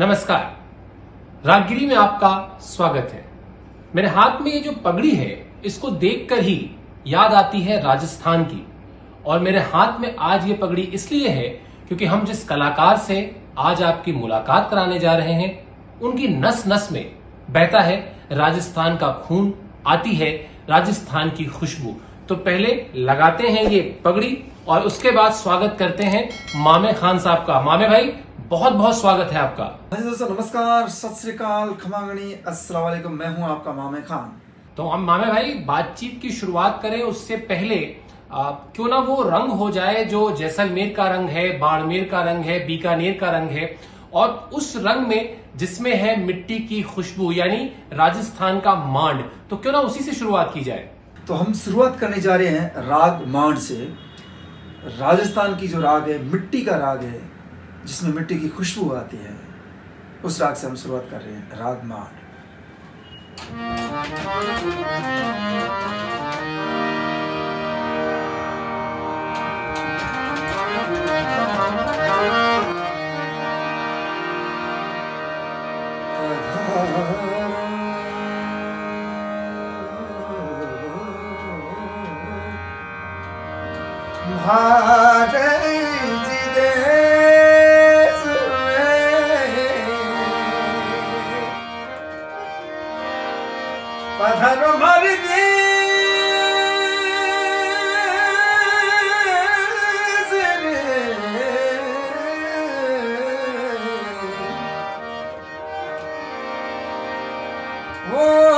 नमस्कार। रागगिरी में आपका स्वागत है। मेरे हाथ में ये जो पगड़ी है, इसको देखकर ही याद आती है राजस्थान की। और मेरे हाथ में आज ये पगड़ी इसलिए है क्योंकि हम जिस कलाकार से आज आपकी मुलाकात कराने जा रहे हैं, उनकी नस नस में बहता है राजस्थान का खून, आती है राजस्थान की खुशबू। तो पहले लगाते हैं ये पगड़ी और उसके बाद स्वागत करते हैं मामे खान साहब का। मामे भाई बहुत बहुत स्वागत है आपका। दोस्तों नमस्कार सत श्रीकाल खमांगनी अस्सलाम वालेकुम मैं हूँ आपका मामे खान। तो हम मामे भाई बातचीत की शुरुआत करें उससे पहले आ, क्यों ना वो रंग हो जाए जो जैसलमेर का रंग है बाड़मेर का रंग है बीकानेर का रंग है और उस रंग में जिसमें है मिट्टी की खुशबू यानी राजस्थान का मांड। तो क्यों ना उसी से शुरुआत की जाए? तो हम शुरुआत करने जा रहे हैं राग मांड से। राजस्थान की जो राग है मिट्टी का राग है जिसमें मिट्टी की खुशबू आती है, उस राग से हम शुरुआत कर रहे हैं, राग मांड रे।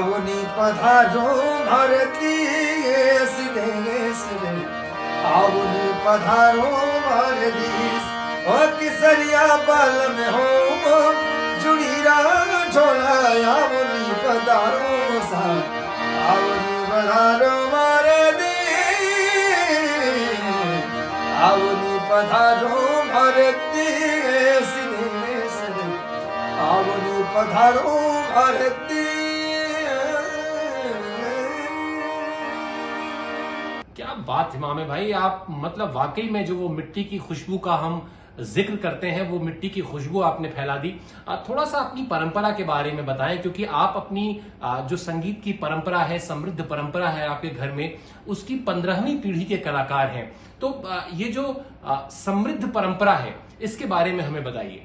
भावनी पधारो भारती देश रे भावनी पधारो भारतीस ओ किसरिया बल में हो जुड़ी राम छोड़ा आवनी पधारो सा आवनी पधारो भारती आवनी पधारो भारती देश रे आवनी पधारो भारती बात है मामे भाई, आप मतलब वाकई में जो वो मिट्टी की खुशबू का हम ज़िक्र करते हैं, वो मिट्टी की खुशबू आपने फैला दी। थोड़ा सा अपनी परंपरा के बारे में बताएँ, क्योंकि आप अपनी जो संगीत की परंपरा है, समृद्ध परंपरा है आपके घर में, उसकी पंद्रहवीं पीढ़ी के कलाकार हैं। तो ये जो समृद्ध परंपरा है, इसके बारे में हमें बताइए।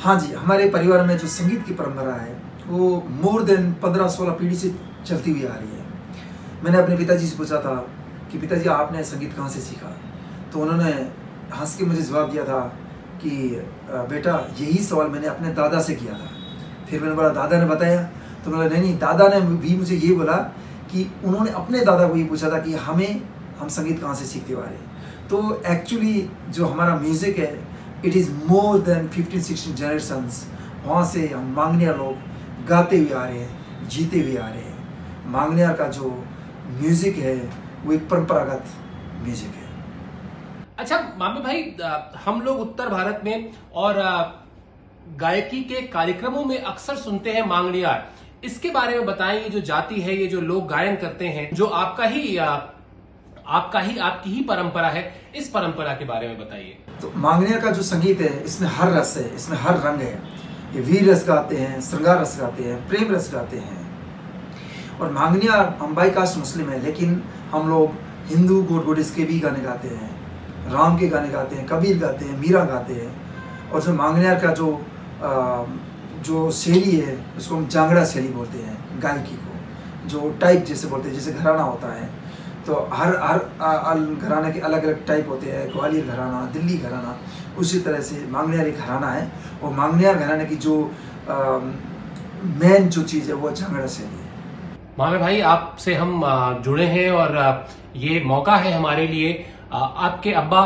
हाँ जी, हमारे परिवार में जो संगीत की परंपरा है, वो मोर देन पंद्रह सोलह पीढ़ी से चलती हुई आ रही है। मैंने अपने पिताजी से पूछा था कि पिताजी, आपने संगीत कहाँ से सीखा? तो उन्होंने हंस के मुझे जवाब दिया था कि बेटा, यही सवाल मैंने अपने दादा से किया था। फिर मैंने बोला, दादा ने बताया? तो बोला, नहीं नहीं दादा ने भी मुझे ये बोला कि उन्होंने अपने दादा को ये पूछा था कि हमें, हम संगीत कहाँ से सीखते आ रहे तो एक्चुअली जो हमारा म्यूज़िक है it is more than fifteen sixteen generations वहाँ से हम मांगनिया लोग गाते हुए आ रहे हैं, जीते हुए आ रहे हैं। मांगनिया का जो म्यूज़िक है वो एक परंपरागत म्यूज़िक है। अच्छा मामी भाई हम लोग उत्तर भारत में और गायकी के कार्यक्रमों में अक्सर सुनते हैं मांगड़ियार। इसके बारे में बताएँ ये जो जाति है ये जो लोग गायन करते हैं जो आपका ही आपका ही आपकी ही परंपरा है इस परंपरा के बारे में बताइए। तो मांगनिया का जो संगीत है इसमें हर रस है इसमें हर रंग है। ये वीर रस गाते हैं श्रृंगार रस गाते हैं प्रेम रस गाते हैं। और मांगनिया हम बाई कास्ट मुस्लिम है लेकिन हम लोग हिंदू गोड गोडिस के भी गाने गाते हैं राम के गाने गाते हैं कबीर गाते हैं मीरा गाते हैं और जो मांगनियार का जो अ, जो शैली है उसको हम जांगड़ा शैली बोलते हैं गायकी को जो टाइप जैसे बोलते हैं जैसे घराना होता है। तो हर हर घराना के अलग अलग टाइप होते हैं ग्वालियर घराना दिल्ली घराना उसी तरह से मांगनियार एक घराना है और मांगनियार घराने की जो मेन जो चीज़ है वो झांगड़ा शैली है। मामे भाई, आपसे हम जुड़े हैं और ये मौका है हमारे लिए आपके अब्बा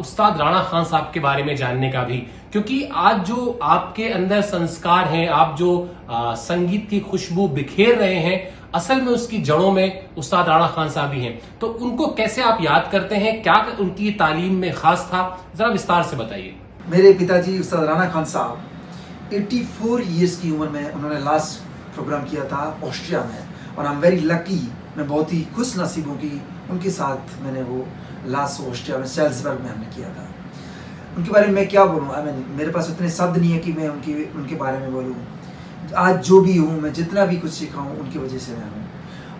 उस्ताद राणा खान साहब के बारे में जानने का भी। क्योंकि आज जो आपके अंदर संस्कार हैं, आप जो संगीत की खुशबू बिखेर रहे हैं, असल में उसकी जड़ों में उस्ताद राणा खान साहब ही हैं। तो उनको कैसे आप याद करते हैं? क्या उनकी तालीम में खास था? जरा विस्तार से बताइए। मेरे पिताजी उस्ताद राणा खान साहब 84 इयर्स की उम्र में उन्होंने लास्ट प्रोग्राम किया था ऑस्ट्रिया में। और आई एम वेरी लकी मैं बहुत ही खुश नसीब हूँ कि उनके साथ मैंने वो लास्ट ऑस्ट्रिया में सेल्सबर्ग में हमने किया था। उनके बारे में मैं क्या बोलूँ? आई मीन मेरे पास उतने शब्द नहीं है कि मैं उनकी, उनके बारे में बोलूँ। आज जो भी हूँ, मैं जितना भी कुछ सीखा हूँ, उनकी वजह से मैं हूँ।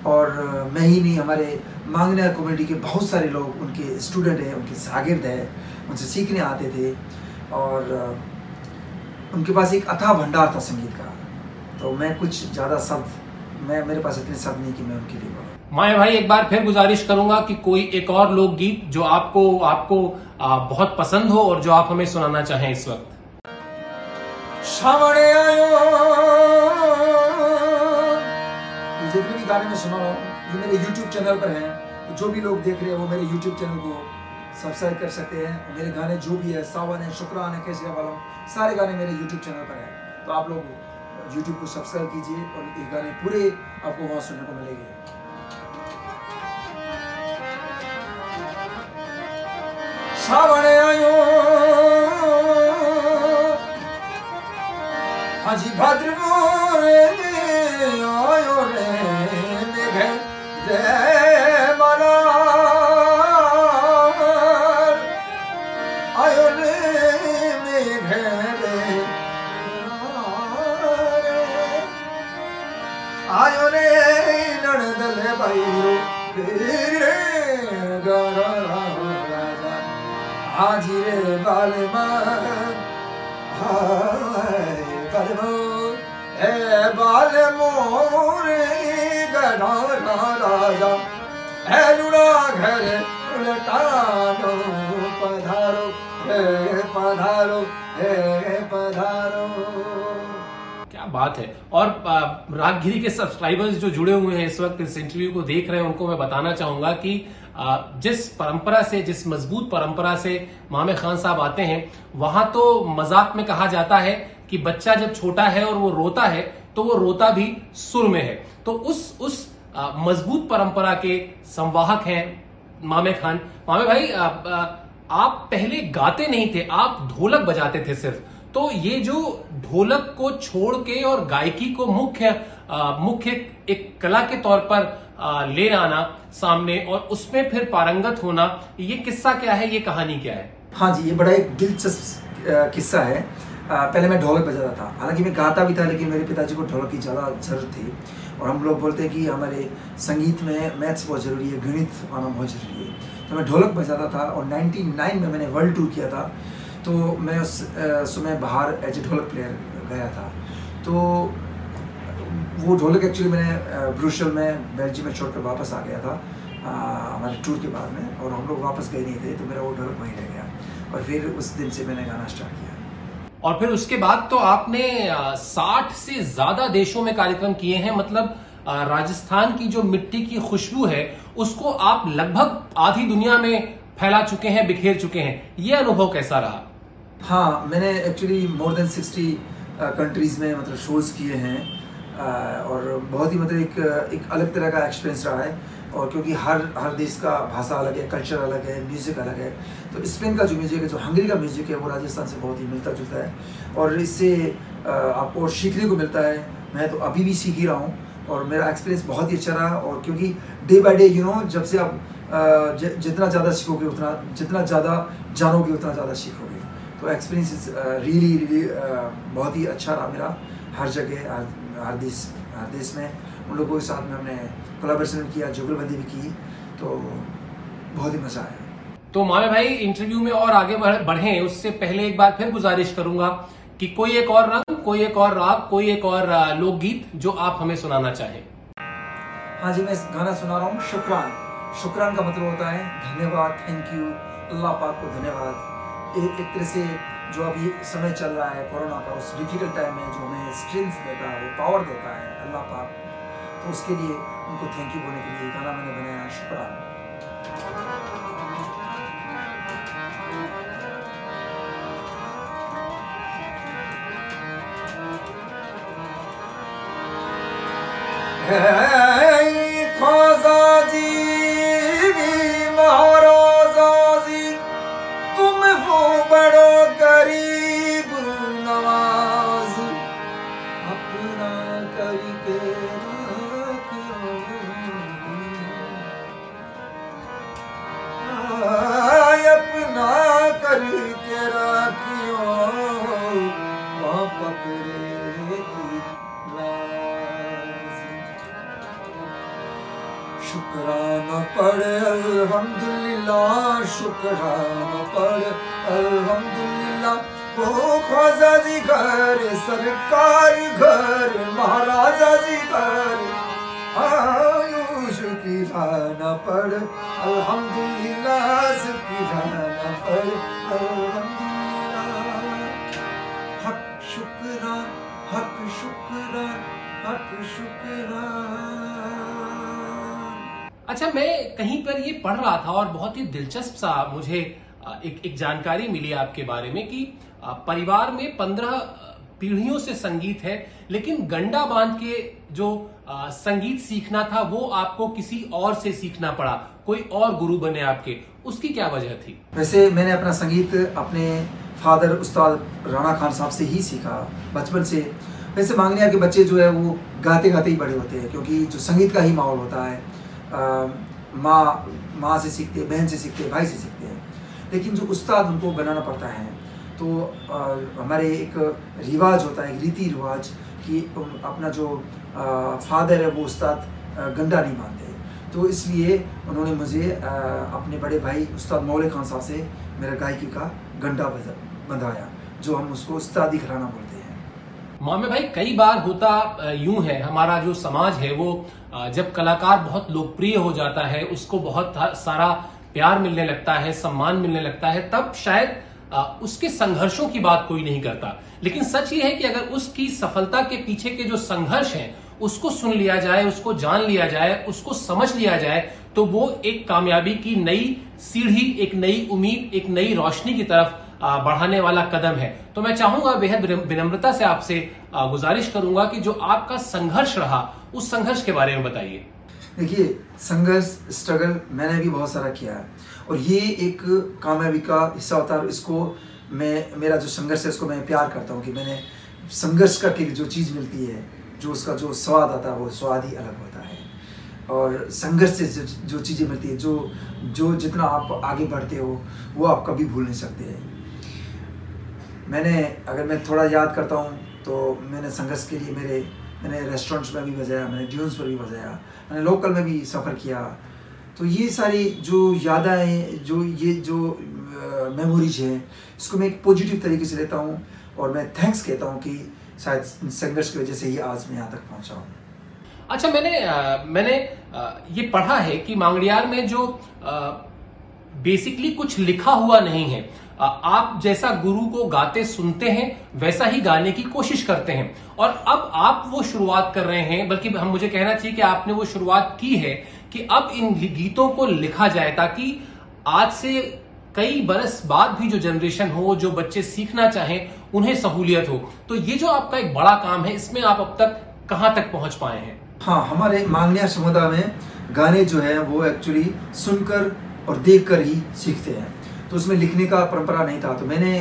और मैं ही नहीं, हमारे मांगने कम्युनिटी के बहुत सारे लोग, उनके स्टूडेंट हैं, उनके शागिर्द हैं, उनसे सीखने आते थे। और उनके पास एक अथा भंडार था संगीत का। तो मैं कुछ ज़्यादा शब्द मैं मेरे पास इतने शब्द नहीं कि मैं उनके लिए बोलूँ। माए भाई एक बार फिर गुजारिश करूँगा कि कोई एक और लोकगीत जो आपको आपको बहुत पसंद हो और जो आप हमें सुनाना चाहें इस वक्त। सामने आयो। जितने भी गाने में सुना हूँ ये मेरे YouTube चैनल पर हैं। तो जो भी लोग देख रहे हैं वो मेरे YouTube चैनल को सब्सक्राइब कर सकते हैं। मेरे गाने जो भी है सावन है शुक्रान है कैसे वालम सारे गाने मेरे YouTube चैनल पर हैं। तो आप लोग YouTube को सब्सक्राइब कीजिए और ये गाने पूरे आपको वहाँ सुनने को मिलेंगे। सावन आयो। हाजी भाद्र आयो रे, मेघ हाजी रे बाल हाय करमो हे बाल मोरे गढ़ा राजा हे लुड़ा घर उलटानो पधारो हे पधारो हे पधारो। क्या बात है? और रागगिरी के सब्सक्राइबर्स जो जुड़े हुए हैं इस वक्त इस इंटरव्यू को देख रहे हैं, उनको मैं बताना चाहूँगा कि जिस परंपरा से जिस मज़बूत परंपरा से मामे खान साहब आते हैं वहाँ तो मज़ाक में कहा जाता है कि बच्चा जब छोटा है और वो रोता है तो वो रोता भी सुर में है। तो उस उस मज़बूत परंपरा के संवाहक हैं मामे खान। मामे भाई आ, आ, आप पहले गाते नहीं थे आप ढोलक बजाते थे सिर्फ़। तो ये जो ढोलक को छोड़ के और गायकी को मुख्य मुख्य एक कला के तौर पर ले आना सामने और उसमें फिर पारंगत होना, ये किस्सा क्या है, ये कहानी क्या है? हाँ जी, ये बड़ा एक दिलचस्प किस्सा है। पहले मैं ढोलक बजाता था। हालाँकि मैं गाता भी था, लेकिन मेरे पिताजी को ढोलक की ज़्यादा ज़रूरत थी। और हम लोग बोलते हैं कि हमारे संगीत में मैथ्स बहुत ज़रूरी है, गणित आना बहुत ज़रूरी है। तो मैं ढोलक बजाता था और 99 में मैंने वर्ल्ड टूर किया था। तो मैं उस समय बाहर एज ए ढोलक प्लेयर गया था। तो वो ढोलक एक्चुअली मैंने ब्रुशल में बेल्जियम में छोड़कर वापस आ गया था हमारे टूर के बाद में और हम लोग वापस गए नहीं थे तो मेरा वो ढोलक वहीं रह गया और फिर उस दिन से मैंने गाना स्टार्ट किया। और फिर उसके बाद तो आपने साठ से ज़्यादा देशों में कार्यक्रम किए हैं मतलब राजस्थान की जो मिट्टी की खुशबू है उसको आप लगभग आधी दुनिया में फैला चुके हैं बिखेर चुके हैं। ये अनुभव कैसा रहा? हाँ मैंने actually more than sixty countries में मतलब शोज़ किए हैं। और बहुत ही मतलब एक एक अलग तरह का एक्सपीरियंस रहा है। और क्योंकि हर हर देश का भाषा अलग है कल्चर अलग है म्यूज़िक अलग है तो स्पेन का जो म्यूज़िक है, जो हंगरी का म्यूज़िक है, वो राजस्थान से बहुत ही मिलता जुलता है। और इससे आपको सीखने को मिलता है। मैं तो अभी भी सीख ही रहा हूँ और मेरा एक्सपीरियंस बहुत ही अच्छा रहा। और क्योंकि day by day you know जब से आप जितना ज़्यादा सीखोगे, उतना, जितना ज़्यादा जानोगे, उतना ज़्यादा सीखोगे। तो एक्सपीरियंस रियली रियली बहुत ही अच्छा रहा मेरा। हर जगह हर देश हर देश में। उन लोगों के साथ में हमने कोलाब्रेशन किया जुगलबंदी भी की तो बहुत ही मज़ा आया। तो मामे भाई इंटरव्यू में और आगे बढ़े उससे पहले एक बार फिर गुजारिश करूँगा कि कोई एक और रंग कोई एक और राग कोई एक और लोकगीत जो आप हमें सुनाना चाहें। हाँ जी मैं गाना सुना रहा हूँ शुक्रान। शुक्रान का मतलब होता है धन्यवाद थैंक यू अल्लाह पाक को धन्यवाद। एक एक तरह से जो अभी समय चल रहा है कोरोना का, उस डिफ़िकल्ट टाइम में जो हमें स्ट्रेंथ देता है, वो पावर देता है, अल्लाह पाक तो उसके लिए उनको थैंक यू बोलने के लिए गाना मैंने बनाया शुक्रा Yeah. घर सरकार घर, महाराजा जी घर आयुष की पढ़ अल्हम्दुलिल्लाह की पढ़ अल्हम्दुलिल्लाह। हक शुक्रान हक शुक्रान हक शुक्रान अच्छा मैं कहीं पर ये पढ़ रहा था और बहुत ही दिलचस्प सा मुझे एक एक जानकारी मिली आपके बारे में कि परिवार में पंद्रह पीढ़ियों से संगीत है लेकिन गंडा बाँध के जो अ, संगीत सीखना था वो आपको किसी और से सीखना पड़ा कोई और गुरु बने आपके। उसकी क्या वजह थी? वैसे मैंने अपना संगीत अपने फादर उस्ताद राणा खान साहब से ही सीखा बचपन से। वैसे मांगनिया के बच्चे जो है वो गाते गाते ही बड़े होते हैं क्योंकि जो संगीत का ही माहौल होता है माँ माँ से सीखते हैं बहन से सीखते हैं भाई से सीखते हैं। लेकिन जो उस्ताद उनको बनाना पड़ता है तो हमारे एक रिवाज होता है, एक रीति रिवाज कि अपना जो फादर है वो उस्ताद गंडा नहीं मानते। तो इसलिए उन्होंने मुझे अपने बड़े भाई उस्ताद मौल खान साहब से मेरा गायकी का गंडा बंधाया, जो हम उसको उस्तादी घराना बोलते हैं। मोहम्मद भाई, कई बार होता यूँ है, हमारा जो समाज है वो जब कलाकार बहुत लोकप्रिय हो जाता है, उसको बहुत सारा प्यार मिलने लगता है, सम्मान मिलने लगता है, तब शायद उसके संघर्षों की बात कोई नहीं करता। लेकिन सच ये है कि अगर उसकी सफलता के पीछे के जो संघर्ष हैं, उसको सुन लिया जाए, उसको जान लिया जाए, उसको समझ लिया जाए तो वो एक कामयाबी की नई सीढ़ी, एक नई उम्मीद, एक नई रोशनी की तरफ़ बढ़ाने वाला कदम है। तो मैं चाहूँगा बेहद विनम्रता से आपसे गुजारिश करूँगा कि जो आपका संघर्ष रहा, उस संघर्ष के बारे में बताइए। देखिए संघर्ष स्ट्रगल मैंने भी बहुत सारा किया है। और ये एक कामयाबी का हिस्सा होता है और इसको मैं मेरा जो संघर्ष है इसको मैं प्यार करता हूँ कि मैंने संघर्ष करके जो चीज़ मिलती है जो उसका जो स्वाद आता है वो स्वाद ही अलग होता है। और संघर्ष से जो, जो चीज़ें मिलती है जो जो जितना आप आगे बढ़ते हो वो आप कभी भूल नहीं सकते हैं। मैंने अगर मैं थोड़ा याद करता हूँ तो मैंने संघर्ष के लिए मेरे मैंने रेस्टोरेंट्स में भी बजाया मैंने ड्यून्स पर भी बजाया। मैंने लोकल में भी सफ़र किया। तो ये सारी जो यादें जो ये जो मेमोरीज हैं इसको मैं एक पॉजिटिव तरीके से लेता हूँ और मैं थैंक्स कहता हूँ कि शायद संघर्ष की वजह से ही आज मैं यहाँ तक पहुँचा हूँ। अच्छा मैंने अ, मैंने अ, ये पढ़ा है कि मांगड़ियार में जो आ, बेसिकली कुछ लिखा हुआ नहीं है। आप जैसा गुरु को गाते सुनते हैं, वैसा ही गाने की कोशिश करते हैं। और अब आप वो शुरुआत कर रहे हैं, बल्कि हम, मुझे कहना चाहिए कि आपने वो शुरुआत की है कि अब इन गीतों को लिखा जाए ताकि आज से कई बरस बाद भी जो जनरेशन हो, जो बच्चे सीखना चाहें, उन्हें सहूलियत हो। तो ये जो आपका एक बड़ा काम है, इसमें आप अब तक कहाँ तक पहुँच पाए हैं? हाँ हमारे मांगनिया समुदाय में गाने जो है, वो एक्चुअली सुनकर और देखकर ही सीखते हैं। तो उसमें लिखने का परंपरा नहीं था। तो मैंने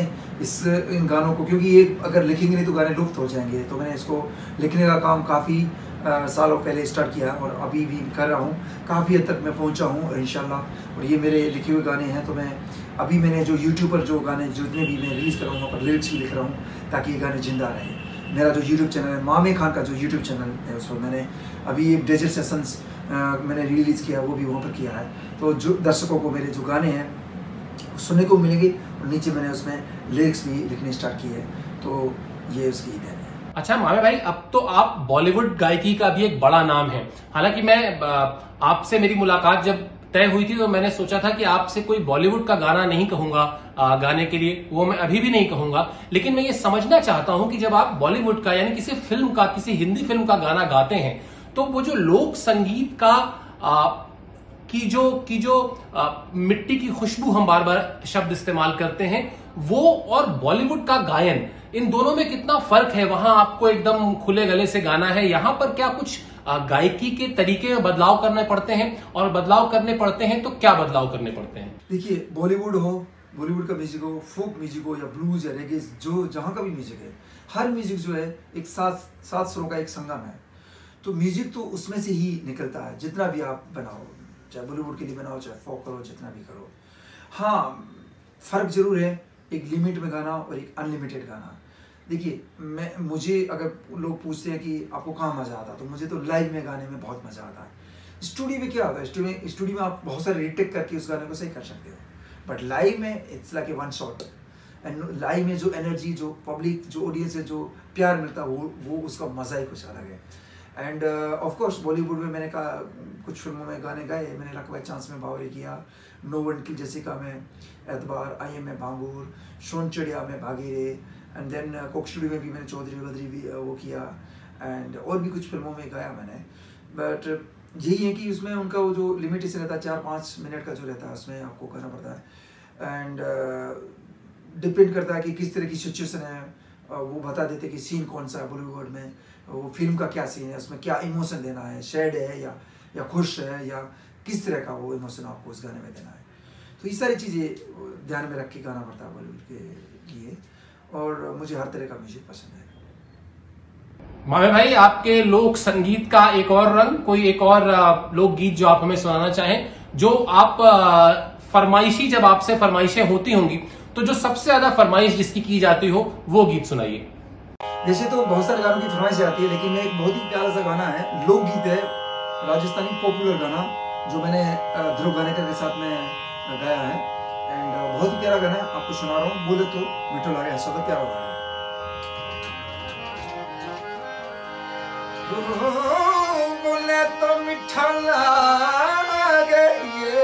इस, इन गानों को, क्योंकि ये अगर लिखेंगे नहीं तो गाने लुप्त हो जाएँगे। तो मैंने इसको लिखने का काम काफ़ी सालों पहले स्टार्ट किया और अभी भी कर रहा हूँ। काफ़ी हद तक मैं पहुँचा हूँ, इंशाल्लाह। और ये मेरे लिखे हुए गाने हैं तो मैं अभी मैंने जो यूट्यूब पर जो गाने, जितने भी मैं रिलीज़ कर रहा हूँ, वहाँ पर लिरिक्स भी लिख रहा हूँ, ताकि ये गाने ज़िंदा रहें। मेरा जो यूट्यूब चैनल है, मामे खान का जो यूट्यूब चैनल है उस पर मैंने अभी एक डेजर्ट सेशंस मैंने रिलीज़ किया, वो भी वहाँ पर किया है। तो जो दर्शकों को मेरे जो गाने हैं सुनने को मिलेंगे और नीचे मैंने उसमें लिरिक्स भी लिखने स्टार्ट किए हैं। तो ये उसकी देन है। अच्छा मामे भाई अब तो आप बॉलीवुड गायकी का भी एक बड़ा नाम है। हालाँकि मैं आपसे मेरी मुलाकात जब तय हुई थी तो मैंने सोचा था कि आपसे कोई बॉलीवुड का गाना नहीं कहूँगा अ, गाने के लिए। वो मैं अभी भी नहीं कहूँगा। लेकिन मैं ये समझना चाहता हूँ कि जब आप बॉलीवुड का यानी किसी फ़िल्म का किसी हिंदी फ़िल्म का गाना गाते हैं तो वो जो लोक संगीत का अ, की जो की जो अ, मिट्टी की खुशबू हम बार बार शब्द इस्तेमाल करते हैं वो और बॉलीवुड का गायन इन दोनों में कितना फ़र्क है? वहाँ आपको एकदम खुले गले से गाना है। यहाँ पर क्या कुछ गायकी के तरीके में बदलाव करने पड़ते हैं? और बदलाव करने पड़ते हैं तो क्या बदलाव करने पड़ते हैं? देखिए बॉलीवुड हो बॉलीवुड का म्यूज़िक हो फोक म्यूज़िक हो या ब्लूज या रेगे जो जहाँ का भी म्यूज़िक है हर म्यूज़िक जो है एक सात सात स्वरों का एक संगम है। तो म्यूज़िक तो उसमें से ही निकलता है जितना भी आप बनाओ चाहे बॉलीवुड के लिए बनाओ चाहे फोक करो जितना भी करो। हाँ फ़र्क ज़रूर है एक लिमिट में गाना और एक अनलिमिटेड गाना। देखिए, मैं, मुझे अगर लोग पूछते हैं कि आपको कहाँ मज़ा आता तो मुझे तो लाइव में गाने में बहुत मज़ा आता है। स्टूडियो में क्या होता है? स्टूडियो में स्टूडियो में आप बहुत सारे रीटेक करके उस गाने को सही कर सकते हो। बट लाइव में it's like a one shot and live में जो एनर्जी जो पब्लिक जो ऑडियंस है, जो प्यार मिलता है, वो वो उसका मज़ा ही कुछ अलग है। एंड ऑफ़ कोर्स बॉलीवुड में मैंने कहा कुछ फ़िल्मों में गाने गाए मैंने लक बाई चांस में बावरी किया। नो वन की जैसिका में एतबार आई एम में भांगूर शोन चिड़िया में भागीरे एंड देन कोक स्टूडियो में भी मैंने चौधरी बद्री भी uh, वो किया। एंड और भी कुछ फ़िल्मों में गाया मैंने। बट यही है कि उसमें उनका वो जो लिमिटेशन रहता है चार पाँच मिनट का जो रहता है उसमें आपको करना पड़ता है। एंड डिपेंड करता है कि किस तरह की सिचुएशन है uh, वो बता देते कि सीन कौन सा है बॉलीवुड में। वो फ़िल्म का क्या सीन है, उसमें क्या इमोशन देना है? शेड है या या खुश है या किस तरह का वो इमोशन आपको उस गाने में देना है? तो ये सारी चीज़ें ध्यान में रख के गाना पड़ता है बॉलीवुड के लिए और मुझे हर तरह का म्यूज़िक पसंद है। मामे भाई, आपके लोक संगीत का एक और रंग, कोई एक और लोकगीत जो आप हमें सुनाना चाहें, जो आप फरमाइशी, जब आपसे फरमाइशें होती होंगी तो जो सबसे ज़्यादा फरमाइश जिसकी की जाती हो, वो गीत सुनाइए। जैसे तो बहुत सारे गानों की फरमाइश आती है, लेकिन एक बहुत ही प्यारा सा गाना है, लोकगीत है, राजस्थानी पॉपुलर गाना, जो मैंने ध्रुव गानेकर के साथ में गाया है। एंड बहुत ही प्यारा गाना है, आपको सुना रहा हूँ, बोले तो मिठो लागे ऐसा तो प्यारा गाना है बोले तो मिठा लागे ये।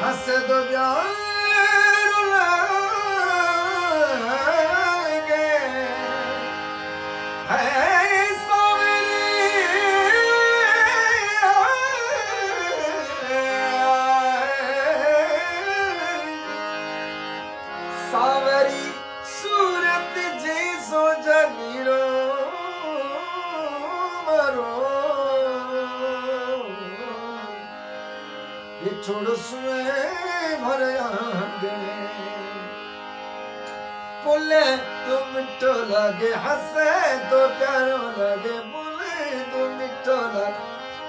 हंस दो प्यार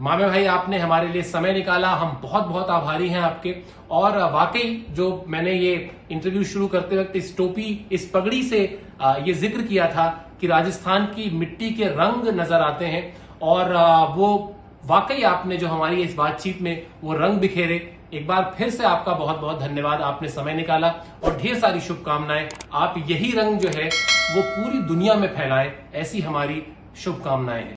मामे भाई, आपने हमारे लिए समय निकाला। हम बहुत बहुत आभारी हैं आपके। और वाकई जो मैंने ये इंटरव्यू शुरू करते वक्त इस टोपी, इस पगड़ी से ये ज़िक्र किया था कि राजस्थान की मिट्टी के रंग नज़र आते हैं और वो वाकई आपने जो हमारी इस बातचीत में वो रंग बिखेरे। एक बार फिर से आपका बहुत बहुत धन्यवाद। आपने समय निकाला और ढेर सारी शुभकामनाएँ। आप यही रंग जो है वो पूरी दुनिया में फैलाएँ। ऐसी हमारी शुभकामनाएँ हैं।